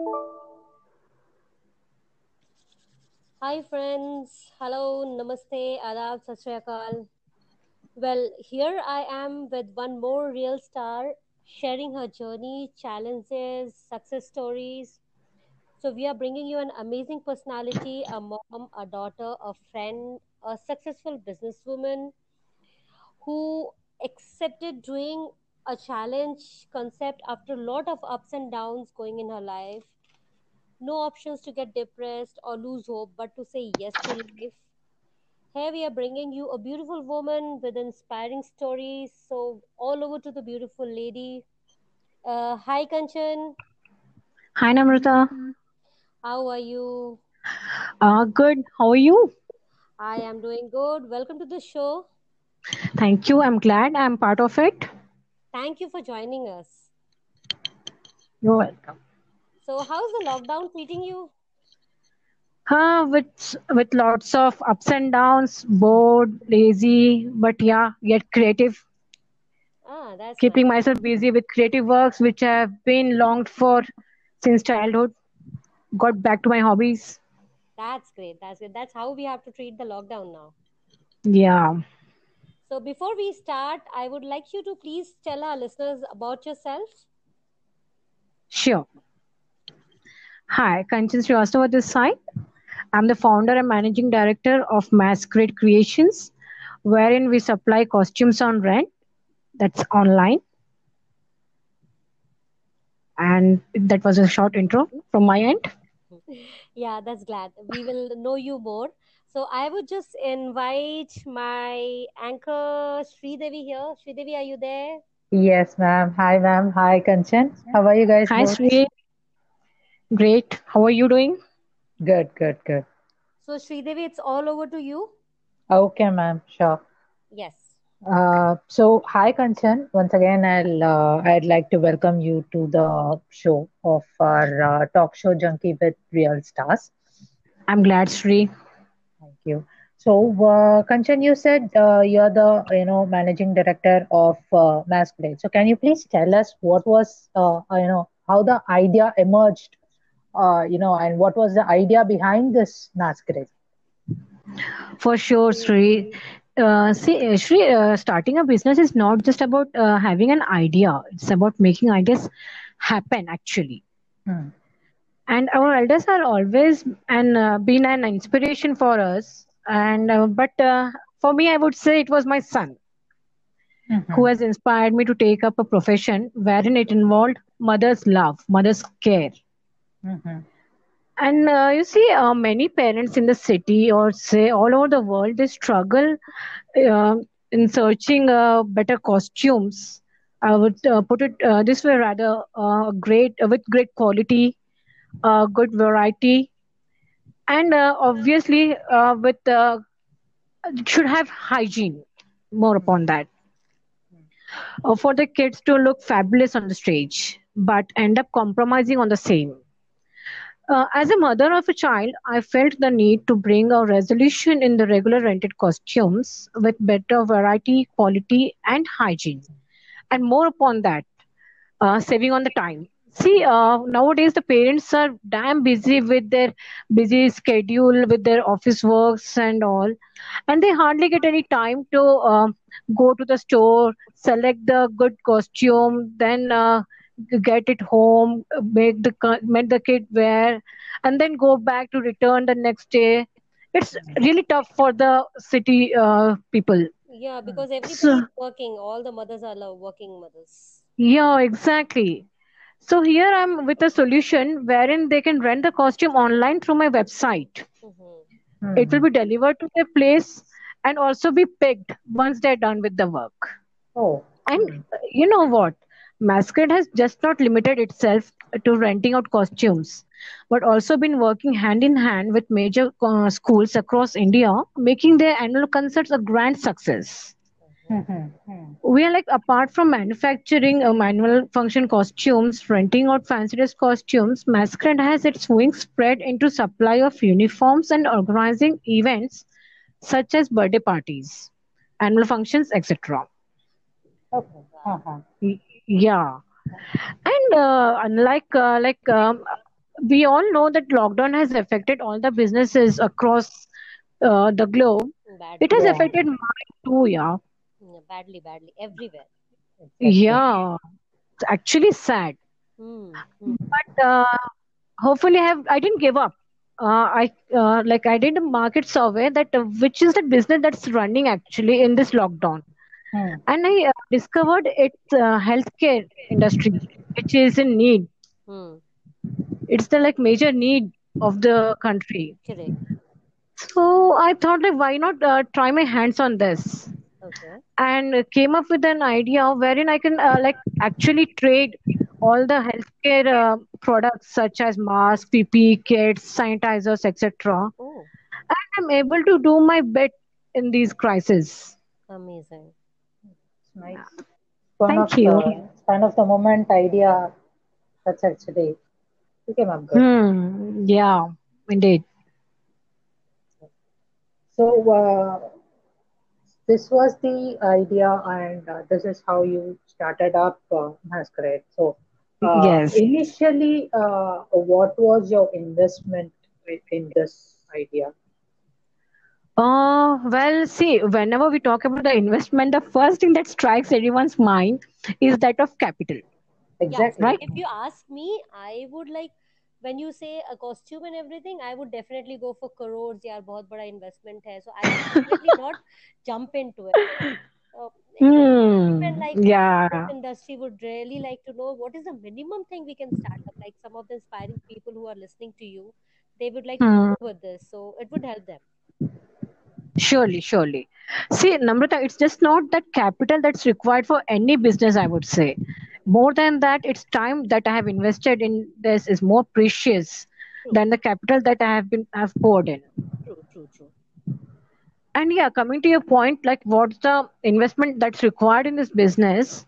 Hi, friends. Hello, namaste, adab, sat Well, here I am with one more real star sharing her journey, challenges, success stories. So, we are bringing you an amazing personality, a mom, a daughter, a friend, a successful businesswoman who accepted doing a challenge concept after a lot of ups and downs going in her life. No options to get depressed or lose hope, but to say yes to life. Here we are bringing you a beautiful woman with inspiring stories. So, all over to the beautiful lady. Uh, hi, Kanchan. Hi, Namrata. How are you? Uh, good. How are you? I am doing good. Welcome to the show. Thank you. I'm glad I'm part of it. Thank you for joining us. You're welcome. So, how's the lockdown treating you? Uh, with with lots of ups and downs, bored, lazy, but yeah, yet creative. Ah, that's Keeping nice. myself busy with creative works which I have been longed for since childhood. Got back to my hobbies. That's great. That's great. That's how we have to treat the lockdown now. Yeah, So, before we start, I would like you to please tell our listeners about yourself. sure. Hi, Kanchan Srivastava this side. I'm the founder and managing director of Masquerade Creations, wherein we supply costumes on rent. That's online. And that was a short intro from my end. Yeah, that's glad. We will know you more. So I would just invite my anchor Sridevi here. Sridevi, are you there? Yes, ma'am. Hi, ma'am. Hi, Kanchan. How are you guys Hi, both? Sri. Great. How are you doing? Good, good, good. So Sridevi, it's all over to you. Okay, ma'am. Sure. Yes. Uh, so, hi, Kanchan. Once again, I'll uh, I'd like to welcome you to the show of our uh, talk show Junkie with Real Stars. I'm glad, Sri. Thank you. So, uh, Kanchan, you said uh, you're the you know managing director of uh, Masquerade. So, can you please tell us what was uh, uh, you know how the idea emerged, uh, you know, and what was the idea behind this Masquerade? For sure, Sri. Uh, see, Sri, uh, starting a business is not just about uh, having an idea. It's about making ideas happen, actually. Hmm. And our elders are always and uh, been an inspiration for us. And uh, but uh, for me, I would say it was my son Mhm. who has inspired me to take up a profession wherein it involved mother's love, mother's care. Mhm. And uh, you see, uh, many parents in the city or say all over the world, they struggle uh, in searching uh, better costumes. I would uh, put it uh, this way rather uh, great with great quality, uh, good variety, and uh, obviously uh, with uh, should have hygiene. More upon that uh, for the kids to look fabulous on the stage, but end up compromising on the same. Uh, as a mother of a child, I felt the need to bring a resolution in the regular rented costumes with better variety, quality, and hygiene. And more upon that, saving on the time. See, uh, nowadays the parents are damn busy with their busy schedule, with their office works and all, and they hardly get any time to um go to the store, select the good costume, then uh, get it home, make the co- make the kid wear, and then go back to return the next day. It's really tough for the city uh, people. Yeah, because everybody So, is working. All the mothers are working mothers. yeah, exactly. So here I'm with a solution wherein they can rent the costume online through my website. hmm It will be delivered to their place and also be picked once they're done with the work. Oh. And you know what? Masquerade has just not limited itself to renting out costumes, but also been working hand in hand with major uh, schools across India, making their annual concerts a grand success. We are like apart from manufacturing uh, manual function costumes, renting out fancy dress costumes, Masquerade has its wings spread into supply of uniforms and organizing events such as birthday parties, annual functions, etc. Okay. Uh-huh. Yeah, and uh, unlike uh, like um, we all know that lockdown has affected all the businesses across uh, the globe. It has affected mine too, yeah. Yeah, badly, badly. Everywhere. exactly. Yeah, it's actually sad. Hmm. But uh, hopefully, I have I didn't give up. Uh, I uh, like I did a market survey that uh, which is the business that's running actually in this lockdown, Hmm. and I uh, discovered it's uh, healthcare industry, which is in need. Hmm. It's the like major need of the country. Correct. So I thought like why not uh, try my hands on this Okay. and came up with an idea wherein I can uh, like actually trade all the healthcare uh, products such as masks, PPE kits, sanitizers, etc. Oh, And I'm able to do my bit in these crises. amazing. It's nice. One of Thank you. the kind of the moment idea that's actually you came up good. Hmm. Yeah, indeed. So uh, this was the idea, and uh, this is how you started up uh, Masquerade. So uh, Yes. initially, uh, what was your investment in this idea? Uh, well, see, whenever we talk about the investment, the first thing that strikes everyone's mind is that of capital, Yeah, see, Exactly. right? if you ask me, I would like when you say a costume and everything, I would definitely go for crores. यार बहुत बड़ा investment है, so I would definitely not jump into it. Uh, even Hmm. like Yeah. this industry would really like to know what is the minimum thing we can start up. Like some of the inspiring people who are listening to you, they would like to Hmm. go with this, so it would help them. Surely, surely. See, Namrata, it's just not that capital that's required for any business, I would say. More than that, it's time that I have invested in this is more precious True, than the capital that I have been have poured in. true, true, true. And yeah, coming to your point, like what's the investment that's required in this business?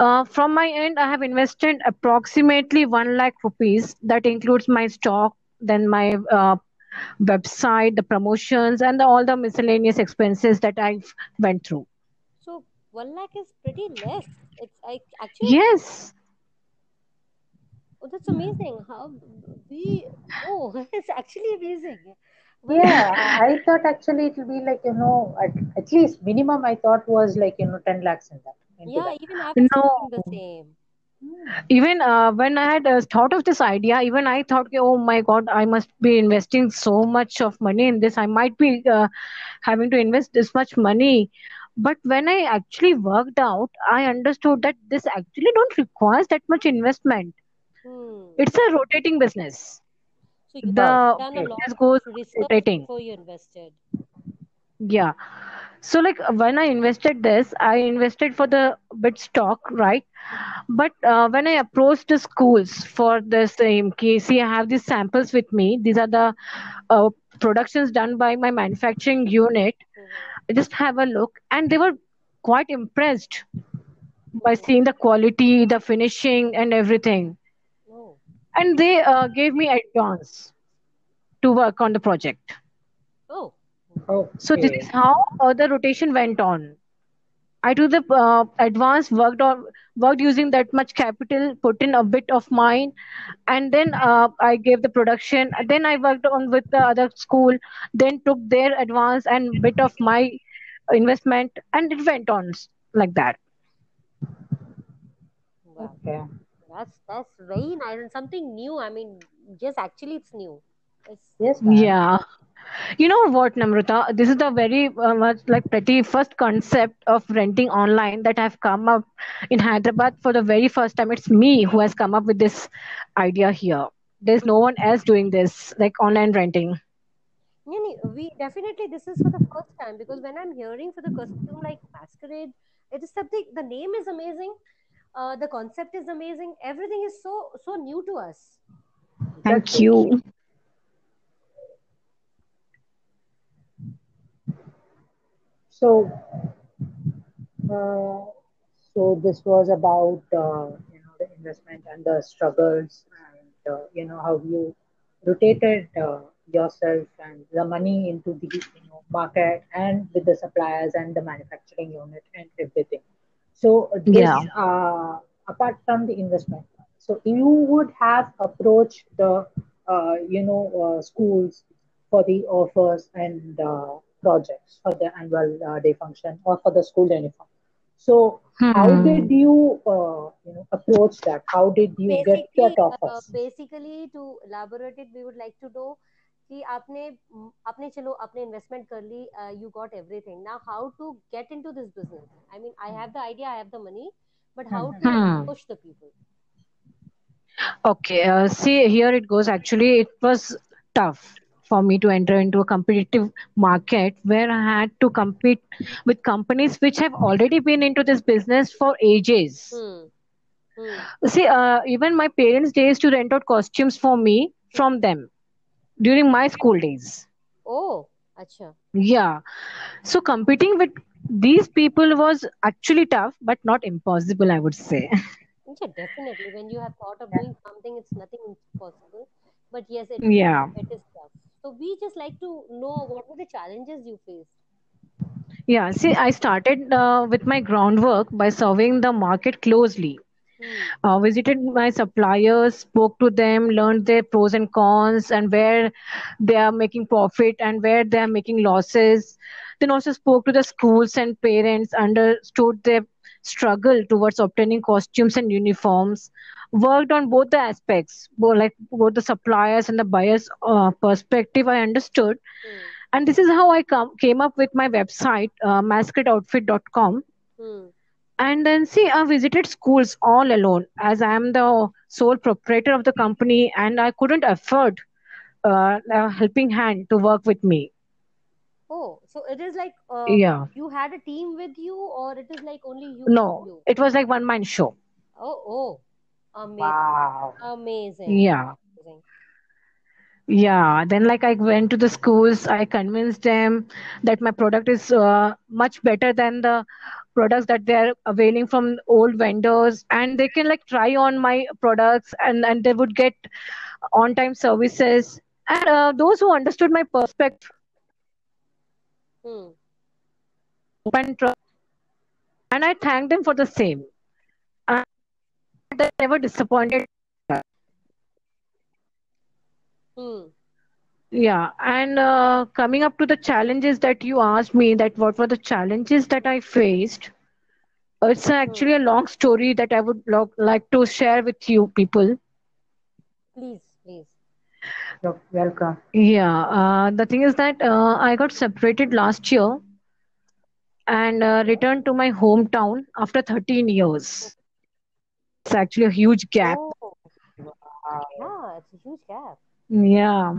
Uh, from my end, I have invested approximately one lakh rupees. That includes my stock, then my uh, website, the promotions, and the, all the miscellaneous expenses that I've went through. So one lakh is pretty less. It's I actually Yes, oh that's amazing. How we oh it's actually amazing. One Yeah. I, I thought actually it will be like you know at, at least minimum I thought was like you know 10 lakhs in that Yeah, that. even I was thinking the same. Even uh, when I had uh, thought of this idea, even I thought, oh my God, I must be investing so much of money in this. I might be uh, having to invest this much money. But when I actually worked out, I understood that this actually don't require that much investment. Hmm. It's a rotating business. So you The Wow, done a great. lot business goes rotating. before you invested. Yeah. So like when I invested this, I invested for the bit stock, right? But uh, when I approached the schools for the same case, see, I have these samples with me. These are the uh, productions done by my manufacturing unit. Mm-hmm. I just have a look, and they were quite impressed by seeing the quality, the finishing, and everything. Oh, And they uh, gave me advance to work on the project. oh, So this is how uh, the rotation went on. I do the uh, advance worked on worked using that much capital, put in a bit of mine, and then uh, I gave the production. Then I worked on with the other school, then took their advance and bit of my investment, and it went on like that. Okay. That's that's very nice and something new. I mean, just actually, it's new. It's Yes, ma'am. Yeah. You know what, Namrata? This is the very uh, much like pretty first concept of renting online that I've come up in Hyderabad for the very first time. It's me who has come up with this idea here. There's no one else doing this, like online renting. Nee, we definitely this is for the first time because when I'm hearing for the costume like masquerade, it is something. The name is amazing. Uh, the concept is amazing. Everything is so so new to us. Thank Exactly. you. So, uh, so this was about uh, you know the investment and the struggles and uh, you know how you rotated uh, yourself and the money into the you know market and with the suppliers and the manufacturing unit and everything. So this Yeah. uh, apart from the investment. So you would have approached the uh, you know uh, schools for the offers and uh, projects for the annual uh, day function or for the school uniform. So how did Hmm. you uh, you know approach that? How did you get that basically uh, offers? basically to elaborate it we would like to know कि आपने आपने चलो आपने investment कर ली you got everything now how to get into this business I mean I have the idea I have the money but how Hmm. To Hmm. Approach the people Okay, uh, see, here it goes. Actually, it was tough for me to enter into a competitive market where I had to compete with companies which have already been into this business for ages. Hmm. Hmm. See, uh, even my parents' used to rent out costumes for me from them during my school days. Oh, acha. Yeah. So competing with these people was actually tough, but not impossible, I would say. Yeah, definitely. When you have thought of doing something, it's nothing impossible. But yes, it, yeah. it is tough so we just like to know what were the challenges you faced Yeah, see, I started uh, with my groundwork by serving the market closely. hmm Uh, visited my suppliers, spoke to them, learned their pros and cons, and where they are making profit and where they are making losses. Then also spoke to the schools and parents, understood their struggle towards obtaining costumes and uniforms. Worked on both the aspects, both like both the suppliers and the buyers' uh, perspective. I understood hmm and this is how I come, came up with my website, uh, masqueradeoutfit.com. hmm And then, see, I visited schools all alone as I am the sole proprietor of the company and I couldn't afford uh, a helping hand to work with me. Oh, so it is like uh, Yeah. you had a team with you, or it is like only you No, you? it was like one man show. Oh, oh, amazing, Wow. amazing, Yeah. amazing. Yeah. Then, like, I went to the schools, I convinced them that my product is uh, much better than the products that they're availing from old vendors and they can like try on my products and and they would get on time services and uh, those who understood my perspective Hmm. and trust and i thank them for the same and they never disappointed Hmm. yeah and uh, coming up to the challenges that you asked me that what were the challenges that i faced it's Hmm. actually a long story that i would lo- like to share with you people please. You're welcome. yeah uh, the thing is that uh, i got separated last year and uh, returned to my hometown after 13 years it's actually a huge gap Oh, Wow. yeah, it's a huge gap. yeah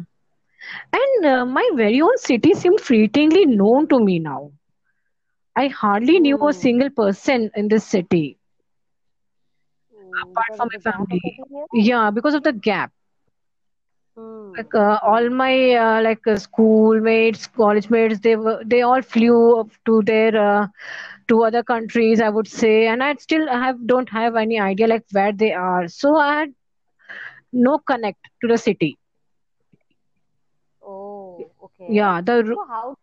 and uh, my very own city seemed fleetingly known to me now i hardly knew a Hmm. single person in this city Hmm. apart Because from my the gap of family yeah because of the gap Hmm. like uh, all my uh, like uh, schoolmates college mates they were they all flew up to their uh, to other countries i would say and i still have don't have any idea like where they are so i had no connect to the city Oh, okay. yeah the So how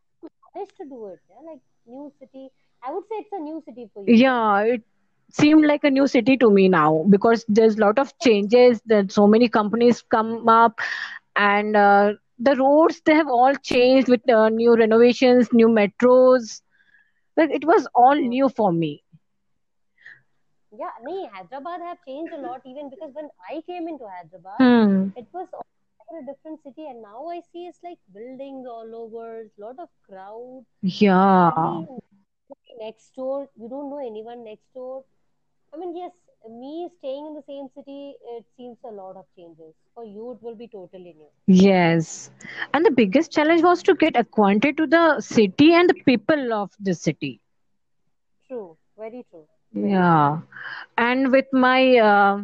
manage to do it? Yeah, like new city. I would say it's a new city for you yeah it seemed like a new city to me now because there's a lot of changes that so many companies come up and uh, the roads they have all changed with uh, new renovations new metros like it was all Hmm. new for me Yeah, nee, Hyderabad have changed a lot even because when I came into Hyderabad, hmm it was a different city, and now I see it's like buildings all over, lot of crowd. yeah next door. You don't know anyone next door. I mean, yes, me staying in the same city, it seems a lot of changes. For you, it will be totally new. Yes. And the biggest challenge was to get acquainted to the city and the people of the city. True, very true. Yeah. And with my uh,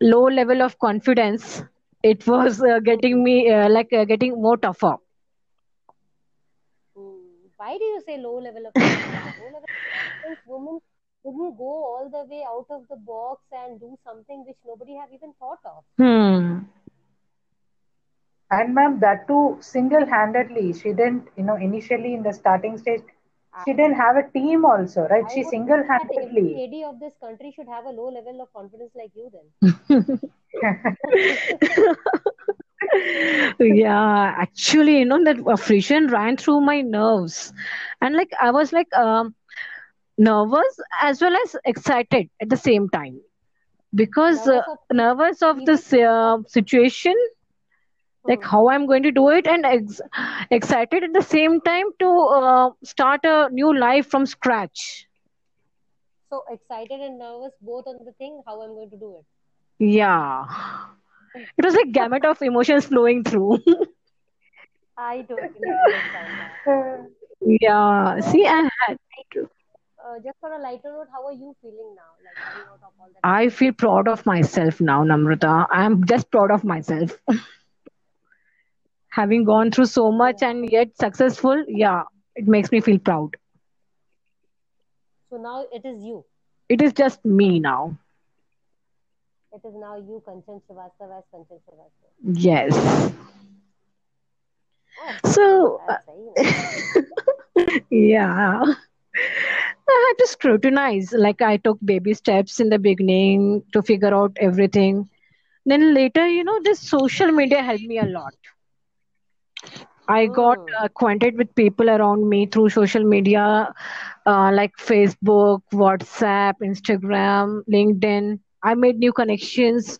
low level of confidence, it was uh, getting me uh, like uh, getting more tougher. Hmm. Why do you say low level of confidence? Low level of confidence, women wouldn't go all the way out of the box and do something which nobody have even thought of. Hmm. And ma'am, that too single-handedly. She didn't, you know, initially in the starting stage, she didn't have a team also, right? I She would say that single-handedly. lady of this country should have a low level of confidence like you then. yeah, actually, you know, that friction ran through my nerves. And like, I was like um, nervous as well as excited at the same time because uh, Nervous of nervous of this uh, situation, like Hmm. how I'm going to do it, and ex excited at the same time to uh, start a new life from scratch. So excited and nervous both on the thing, how I'm going to do it. Yeah, it was like gamut of emotions flowing through. I don't. Yeah, see, I had to. Uh, just for a lighter note, how are you feeling now? Like out of all that I feel proud of myself now, Namrata. I'm just proud of myself. Having gone through so So much and yet successful, yeah, it makes me feel proud. so now it is you. It is just me now. It is now you, Kanchan Srivastava as Kanchan. Yes. Oh, So, uh, that's very nice. yeah, I had to scrutinize. Like, I took baby steps in the beginning to figure out everything. Then later, you know, this social media helped me a lot. I got Hmm. acquainted with people around me through social media, uh, like Facebook, WhatsApp, Instagram, LinkedIn. I made new connections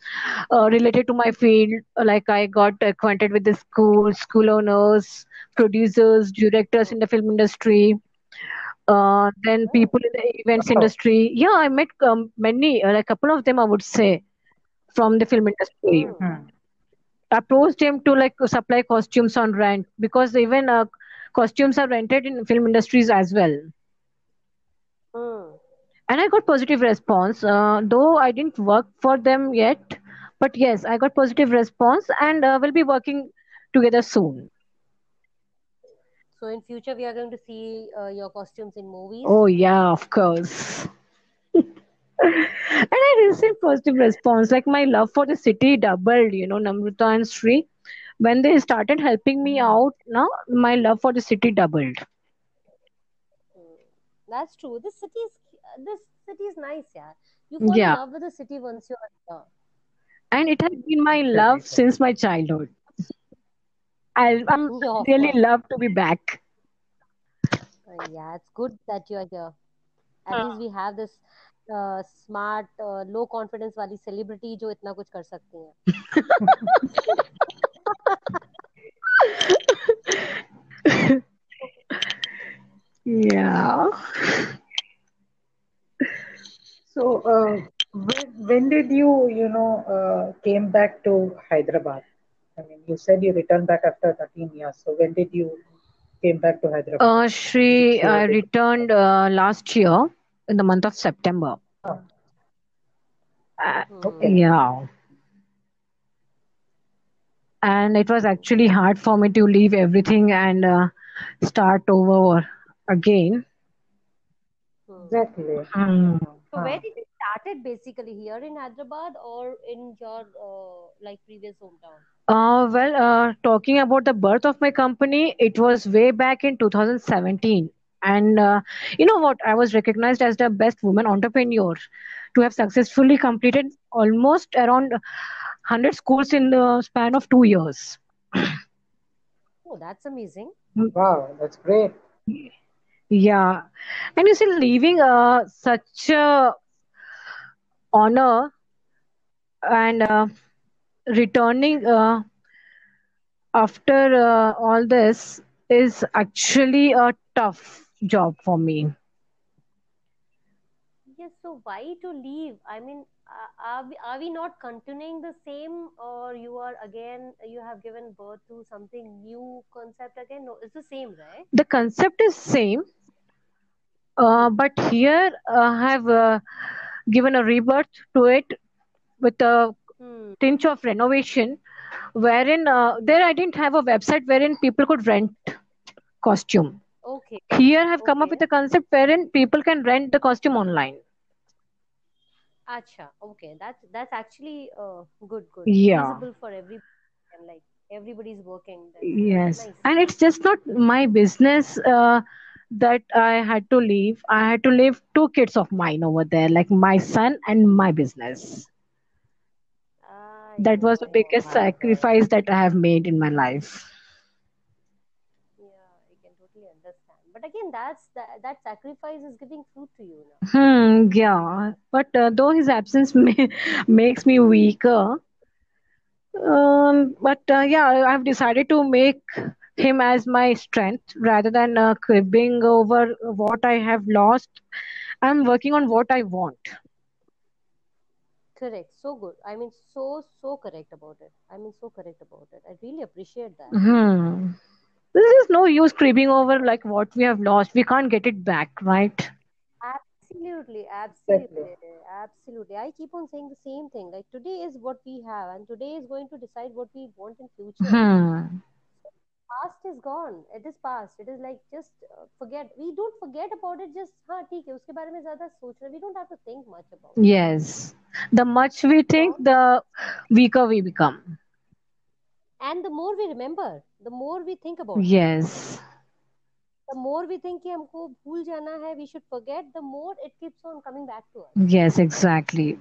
uh, related to my field. Like I got acquainted with the school, school owners, producers, directors in the film industry. Uh, then Oh, people in the events Wow. industry. Yeah, I met um, many, uh, like a couple of them, I would say, from the film industry hmm. Hmm. approached him to like supply costumes on rent because even uh, costumes are rented in film industries as well Hmm. and i got positive response uh, though i didn't work for them yet but yes i got positive response and uh, we'll be working together soon So in future we are going to see uh, your costumes in movies. oh yeah of course and i received positive response like my love for the city doubled you know namrata and sri when they started helping me out now my love for the city doubled Hmm. That's true. This city is this city is nice, yeah. You fall in love with the city once you're here. and it has been my love since my childhood. I, I'm Yeah, of really course. love to be back. Uh, yeah, it's good that you're here. At least we have this uh, smart, uh, low confidence वाली celebrity जो इतना कुछ कर सकती हैं. Yeah. So, uh, when, when did you, you know, uh, came back to Hyderabad? I mean, you said you returned back after 13 years. So, when did you came back to Hyderabad? Uh, Shri, I returned uh, last year in the month of September. Oh, Uh, okay. yeah. And it was actually hard for me to leave everything and uh, start over again. Exactly. Hmm. So where did you started basically here in Hyderabad or in your uh, like previous hometown? Uh, well, uh, talking about the birth of my company, it was way back in 2017. And uh, you know what? I was recognized as the best woman entrepreneur to have successfully completed almost around 100 schools in the span of two years. Oh, that's amazing. Wow, that's great. Yeah. And you see, leaving uh, such a honor and uh, returning uh, after uh, all this is actually a tough job for me. Yes, so why to leave? I mean, are we, are we not continuing the same or you are again, you have given birth to something new concept again? No, it's the same, right? The concept is same, uh, but here uh, I have uh, given a rebirth to it with a Hmm. tinge of renovation, wherein uh, there I didn't have a website wherein people could rent costume. Okay, Here I have come up with a concept wherein people can rent the costume online. Acha, okay. That's that's actually uh, good, good. Yeah. Feasible for everybody and like everybody's working. That's Yes, nice. and it's just not my business uh, that I had to leave. I had to leave two kids of mine over there, like my son and my business. That was the biggest sacrifice that I have made in my life. Yeah, I can totally understand. But again, that's that, that sacrifice is giving fruit to you now. Hmm, yeah. But uh, though his absence may, makes me weaker, um, but uh, yeah, I've decided to make him as my strength rather than uh, cribbing over what I have lost. I'm working on what I want. Correct. So good. I mean, so, so correct about it. I mean, so correct about it. I really appreciate that. Hmm. this is no use cribbing over like what we have lost. We can't get it back, right? Absolutely, absolutely, absolutely. I keep on saying the same thing. Like today is what we have, and today is going to decide what we want in future. Hmm Past is gone. It is past. It is like just uh, forget. We don't forget about it. Just हाँ ठीक है उसके बारे में ज़्यादा सोचना. We don't have to think much about it. Yes. The much we think, So, the weaker we become. and the more we remember, the more we think about it. Yes. The more we think कि हमको भूल जाना है, we should forget. The more it keeps on coming back to us. Yes, exactly.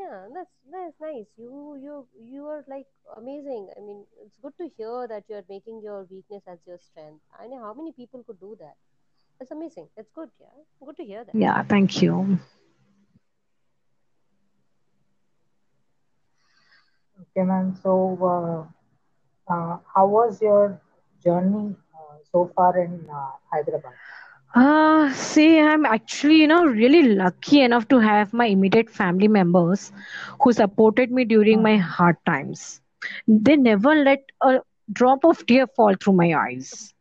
Yeah, that's that's nice. You you you are like amazing. I mean, it's good to hear that you are making your weakness as your strength. I know how many people could do that. It's amazing. It's good, yeah. Good to hear that. Yeah, thank you. Okay, ma'am. So, uh, uh, how was your journey uh, so far in uh, Hyderabad? Uh, see, I'm actually, you know, really lucky enough to have my immediate family members who supported me during my Mhm. hard times. They never let a drop of tear fall through my eyes.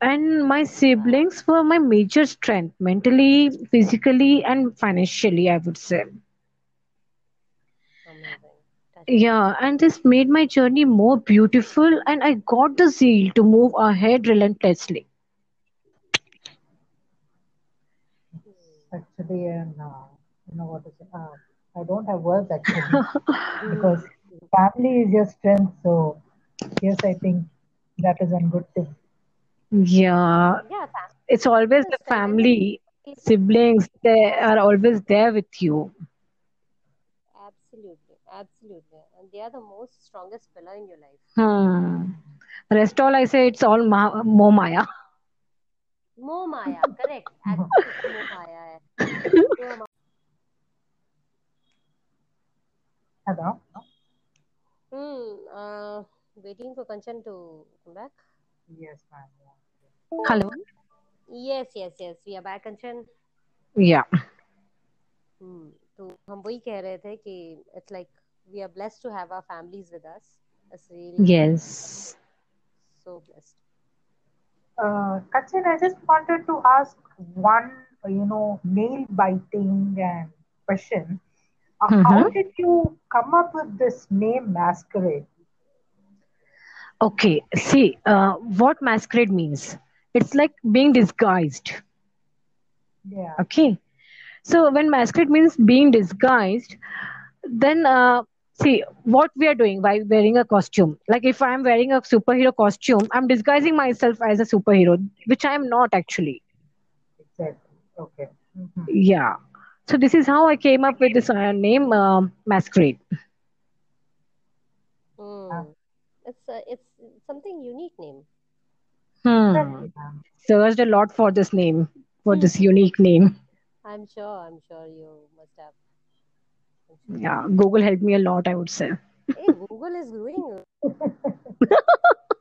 And my siblings were my major strength, mentally, physically, and financially, I would say. Yeah, and this made my journey more beautiful, and I got the zeal to move ahead relentlessly. Actually, and uh, you know what is it? Uh, I don't have words actually because family is your strength. So, yes, I think that is a good thing. Yeah, Yeah, family it's always the strength. I mean, family, siblings, they are always there with you. absolutely, absolutely. And they are the most strongest pillar in your life. Hmm. Rest all I say, it's all ma- more Maya. Moh Maya, correct. Actually, it's Maya. है. जो हमारे Hello. hmm, uh, waiting for Kanchan to come back. Yes, ma'am. Hello? Yes, yes, yes. We are back, Kanchan. Yeah. Hmm. तो हम वही कह रहे थे कि it's like we are blessed to have our families with us. It's really Yes. so blessed. Uh, Kachin, I just wanted to ask one, uh, you know, nail biting and question. Uh, how Mm-hmm. did you come up with this name masquerade? Okay. See, uh, what masquerade means? It's like being disguised. Yeah. Okay. So when masquerade means being disguised, then uh, see what we are doing by wearing a costume. Like if I'm wearing a superhero costume, I'm disguising myself as a superhero, which I am not actually. Exactly. Okay. hmm Yeah. So this is how I came up with this uh, name, um masquerade. Uh, Hmm. It's uh, it's something unique name. Hmm. Searched a lot for this name, for Hmm. this unique name. I'm sure. I'm sure you must have. Sure. Yeah, Google helped me a lot, I would say. Hey, Google is doing.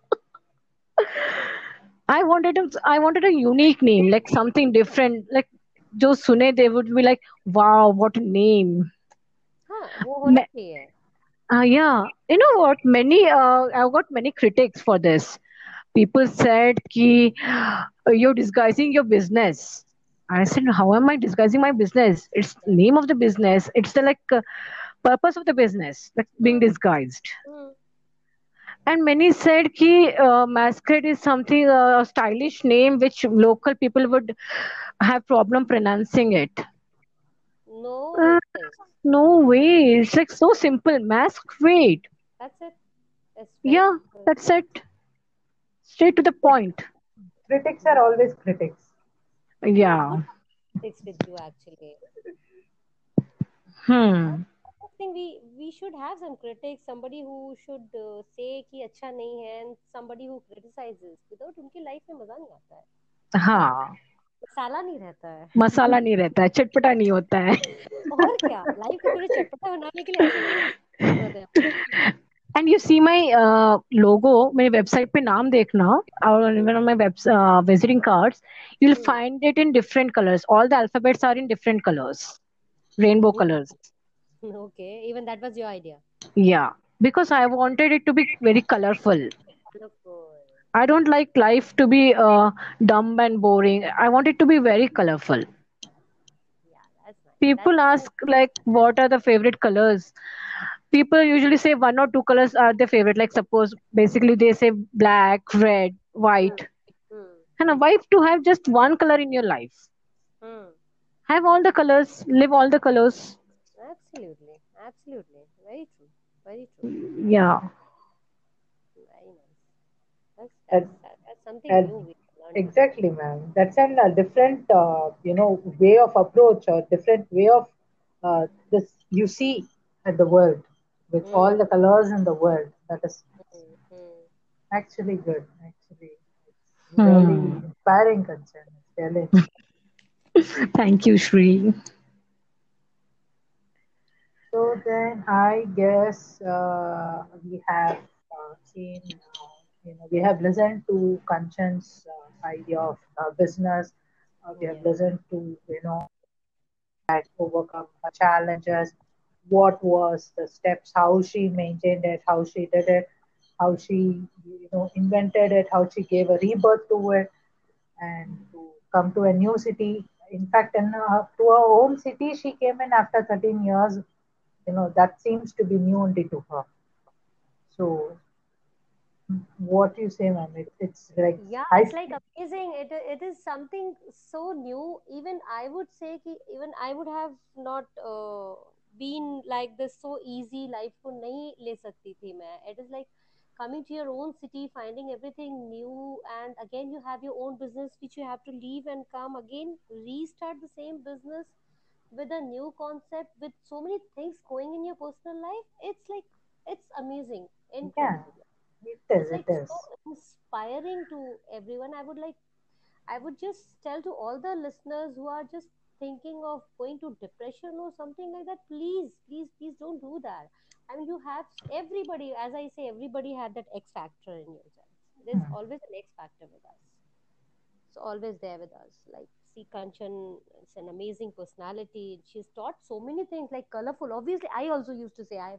I wanted a, I wanted a unique name, like something different. Like जो सुने they would be like, wow, what a name. हाँ, वो होना Ma- चाहिए. uh, yeah, you know what? Many uh, I've got many critics for this. People said कि uh, you're disguising your business. I said, how am I disguising my business? It's the name of the business. It's the like uh, purpose of the business, like being Hmm. disguised. Hmm. And many said कि uh, masquerade is something uh, a stylish name which local people would have problem pronouncing it. No Uh, way. no way. It's like so simple. Masquerade. That's it. It's very Yeah, that's it. straight to the point. Critics are always critics. Yeah. Good with you actually. Hmm. Think we we should have some critics, somebody who should uh, say कि अच्छा नहीं है and somebody who criticizes. Without उनकी life में मज़ा नहीं आता है. हाँ। मसाला नहीं रहता है. मसाला नहीं रहता है चटपटा नहीं होता है। और क्या? लाइफ को थोड़ी चटपटा बनाने के लिए एंड यू सी माई लोगो मेरे वेबसाइट पे नाम देखना और even on my web visiting cards you will find it in different colours all the alphabets are in different colours rainbow colours okay even that was your idea? Yeah because i wanted it to be very colorful. Wonderful i don't like life to be uh, dumb and boring. I want it to be very colorful. Yeah that's nice. People that's ask like what are the favorite colors? People usually say one or two colors are their favorite. Like suppose basically they say black red white. Hmm. and a wife to have just one color in your life. Hmm. have all the colors live all the colors absolutely absolutely very true very true yeah very nice that's And, that's, that's something and new we learned today. exactly, ma'am. That's an, a different, uh, you know, way of approach or different way of uh, this you see at the world with all Hmm. the colors in the world. That is Hmm. Hmm. actually good. Actually, it's really hmm. inspiring concern. It's really thank you shri So then I guess uh, we have uh, seen, uh, you know, we have listened to Kanchan's uh, idea of uh, business. Uh, we have listened to, you know, had overcome her challenges, what was the steps, how she maintained it, how she did it, how she, you know, invented it, how she gave a rebirth to it, and to come to a new city. In fact, in to her home city, she came in after 13 years you know that seems to be new only to her. So what you say ma'am? It, it's like yeah I, it's like amazing. It, it is something so new. Even i would say ki, even i would have not uh, been like this so easy life ko nahi le sakti thi main. It is like coming to your own city finding everything new and again you have your own business which you have to leave and come again restart the same business with a new concept with so many things going in your personal life it's like it's amazing. Yeah, incredible it it's is, like is. so inspiring to everyone. I would like i would just tell to all the listeners who are just thinking of going to depression or something like that please please please don't do that. I mean you have everybody as i say everybody had that x factor in yourself there's Hmm. always an x factor with us. It's always there with us like see kanchan it's an amazing personality she's taught so many things like colorful obviously i also used to say i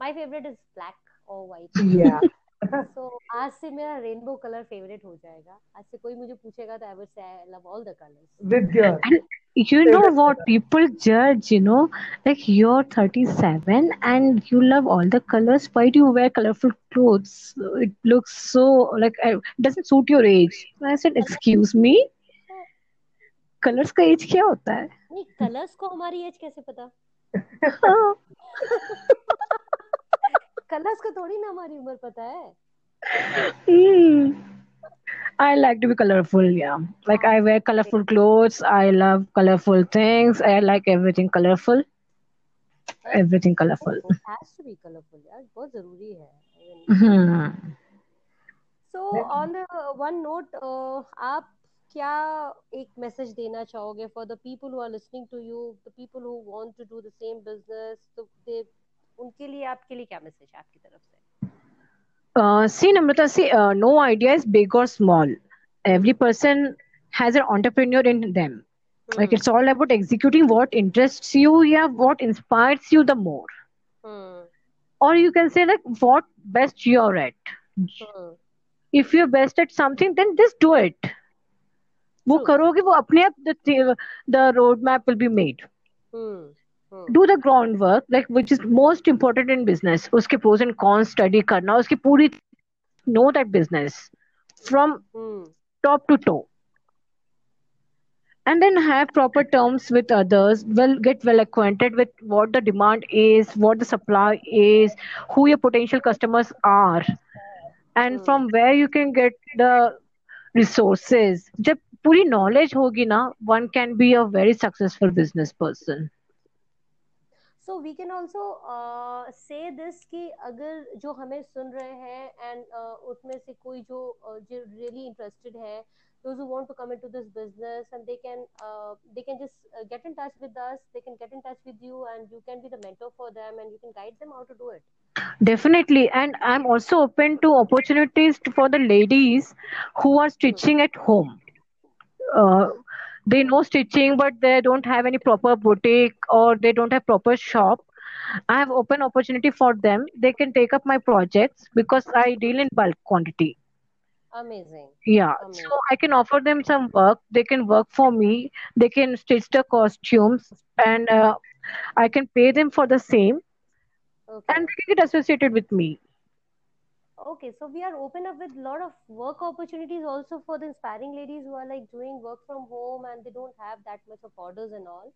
my favorite is black or white Yeah. सो आज से मेरा rainbow colour favourite हो जाएगा आज से कोई मुझे पूछेगा तो I would say I love all the colours With your and you know favorite what color. people judge you know like you're 37 and you love all the colors why do you wear colorful clothes it looks so like uh, it doesn't suit your age i said colour excuse me colors का age क्या होता है नहीं colours को हमारी as कैसे पता हाँ, कलर्स को थोड़ी ना हमारी उम्र पता है hmm. I like to be colorful, yeah. Like I wear colorful clothes. I love colorful things. I like everything colorful. Everything colorful. it has to be colorful यार बहुत ज़रूरी है Hmm. so on the one note uh, आप क्या एक message देना चाहोगे for the people who are listening to you the people who want to do the same business तो दे उनके लिए आपके लिए क्या मैसेज है आपकी तरफ़ से Uh, see, uh, no idea is big or small. Every hmm person has an entrepreneur in them. Like hmm it's all about executing what interests you, yeah, what inspires you the more. Hmm Or you can say like what best you're at. Hmm If you're best at something, then just do it. वो true करोगे वो अपने आप the the roadmap will be made. Hmm hmm Do the groundwork, like which is most important in business. उसके pros and cons study करना, उसकी पूरी know that business from hmm top to toe. and then have proper terms with others well get well acquainted with what the demand is what the supply is who your potential customers are and Hmm. from where you can get the resources जब पूरी knowledge होगी ना one can be a very successful business person so we can also say this कि अगर जो हमें सुन रहे हैं एंड uh, उसमें से कोई जो uh, जो रियली इंटरेस्टेड है those who want to come into this business and they can uh, they can just uh, get in touch with us they can get in touch with you and you can be the mentor for them and you can guide them how to do it definitely and i'm also open to opportunities to- for the ladies who are Hmm. stitching at home uh, they know stitching but they don't have any proper boutique or they don't have proper shop. I have open opportunity for them. They can take up my projects because i deal in bulk quantity. Amazing. Yeah. Amazing. So i can offer them some work. They can work for me. They can stitch the costumes and uh, i can pay them for the same. Okay. And they can get associated with me Okay, so we are open up with a lot of work opportunities also for the inspiring ladies who are like doing work from home and they don't have that much of orders and all.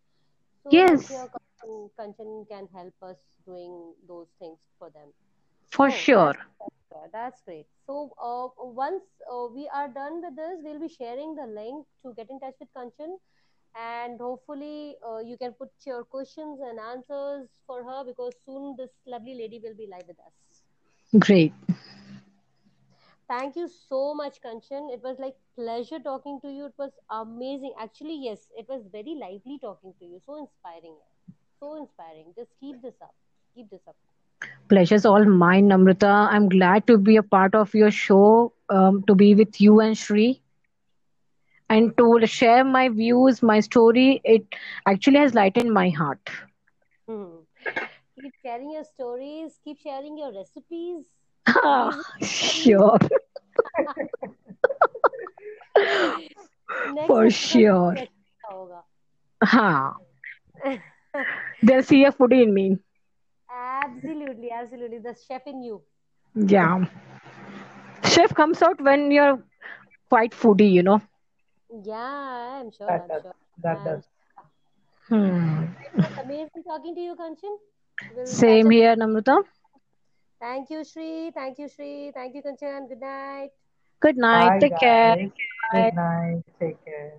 So yes Kanchan, Kanchan can help us doing those things for them. for Oh, sure that's that's, that's great. So uh, once uh, we are done with this, we'll be sharing the link to get in touch with Kanchan and hopefully uh, you can put your questions and answers for her because soon this lovely lady will be live with us. great Thank you so much, Kanchan. It was like pleasure talking to you. It was amazing. Actually, yes, it was very lively talking to you. So inspiring. So inspiring. Just keep this up. Keep this up. Pleasure's all mine, Namrata. I'm glad to be a part of your show, um, to be with you and Shri, and to share my views, my story. It actually has lightened my heart. Hmm. Keep sharing your stories. Keep sharing your recipes. Amazing recipes. sure, Next for episode sure. में अच्छा होगा. हाँ, they'll see a foodie in me. absolutely, absolutely. The chef in you. Yeah. Chef comes out when you're quite foodie, you know. Yeah, I'm sure. That I'm does. sure. That I'm does. Hmm. It was amazing talking to you, Kanchan. We'll catch Same up. here, Namrata. Thank you, Shri. Thank you, Shri. Thank you, Kanchan. Good night. Good night. Bye, Take care. guys. Bye. Good night. Take care.